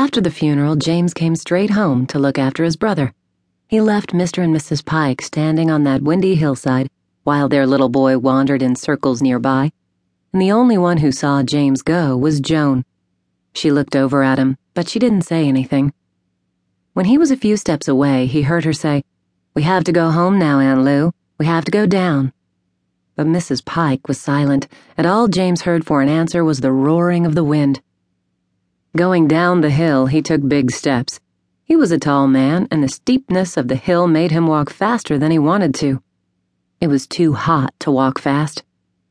After the funeral, James came straight home to look after his brother. He left Mr. and Mrs. Pike standing on that windy hillside while their little boy wandered in circles nearby, and the only one who saw James go was Joan. She looked over at him, but she didn't say anything. When he was a few steps away, he heard her say, We have to go home now, Aunt Lou. We have to go down. But Mrs. Pike was silent, and all James heard for an answer was the roaring of the wind. Going down the hill, he took big steps. He was a tall man, and the steepness of the hill made him walk faster than he wanted to. It was too hot to walk fast.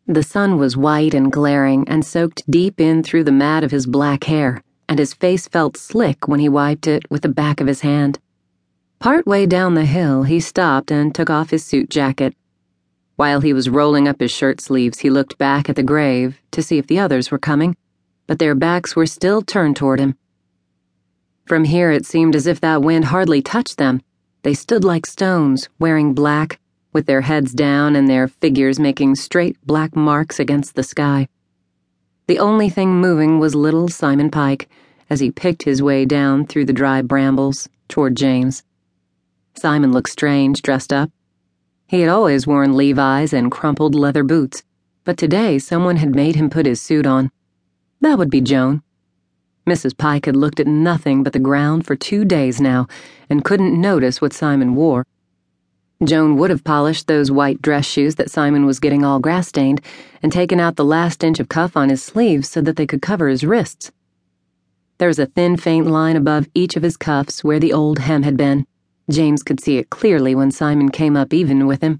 The sun was white and glaring and soaked deep in through the mat of his black hair, and his face felt slick when he wiped it with the back of his hand. Part way down the hill, he stopped and took off his suit jacket. While he was rolling up his shirt sleeves, he looked back at the grave to see if the others were coming but their backs were still turned toward him. From here, it seemed as if that wind hardly touched them. They stood like stones, wearing black, with their heads down and their figures making straight black marks against the sky. The only thing moving was little Simon Pike as he picked his way down through the dry brambles toward James. Simon looked strange dressed up. He had always worn Levi's and crumpled leather boots, but today someone had made him put his suit on. That would be Joan. Mrs. Pike had looked at nothing but the ground for two days now and couldn't notice what Simon wore. Joan would have polished those white dress shoes that Simon was getting all grass stained and taken out the last inch of cuff on his sleeves so that they could cover his wrists. There was a thin, faint line above each of his cuffs where the old hem had been. James could see it clearly when Simon came up even with him.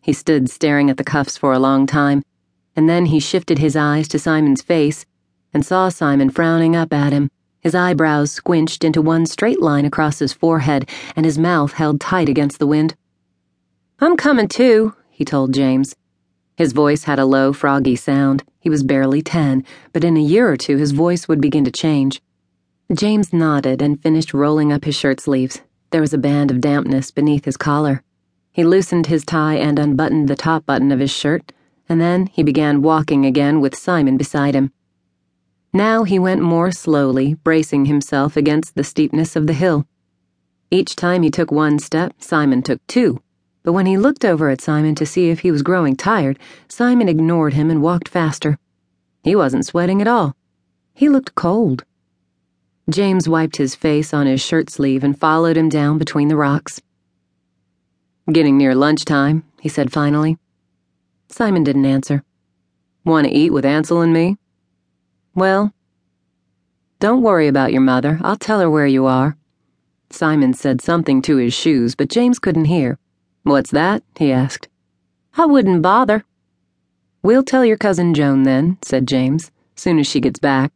He stood staring at the cuffs for a long time, and then he shifted his eyes to Simon's face and saw Simon frowning up at him, his eyebrows squinched into one straight line across his forehead and his mouth held tight against the wind. I'm coming too, he told James. His voice had a low, froggy sound. He was barely ten, but in a year or two his voice would begin to change. James nodded and finished rolling up his shirt sleeves. There was a band of dampness beneath his collar. He loosened his tie and unbuttoned the top button of his shirt, and then he began walking again with Simon beside him. Now he went more slowly, bracing himself against the steepness of the hill. Each time he took one step, Simon took two. But when he looked over at Simon to see if he was growing tired, Simon ignored him and walked faster. He wasn't sweating at all. He looked cold. James wiped his face on his shirt sleeve and followed him down between the rocks. Getting near lunchtime, he said finally. Simon didn't answer. Want to eat with Ansel and me? Well, don't worry about your mother. I'll tell her where you are. Simon said something to his shoes, but James couldn't hear. What's that? he asked. I wouldn't bother. We'll tell your cousin Joan then, said James, soon as she gets back.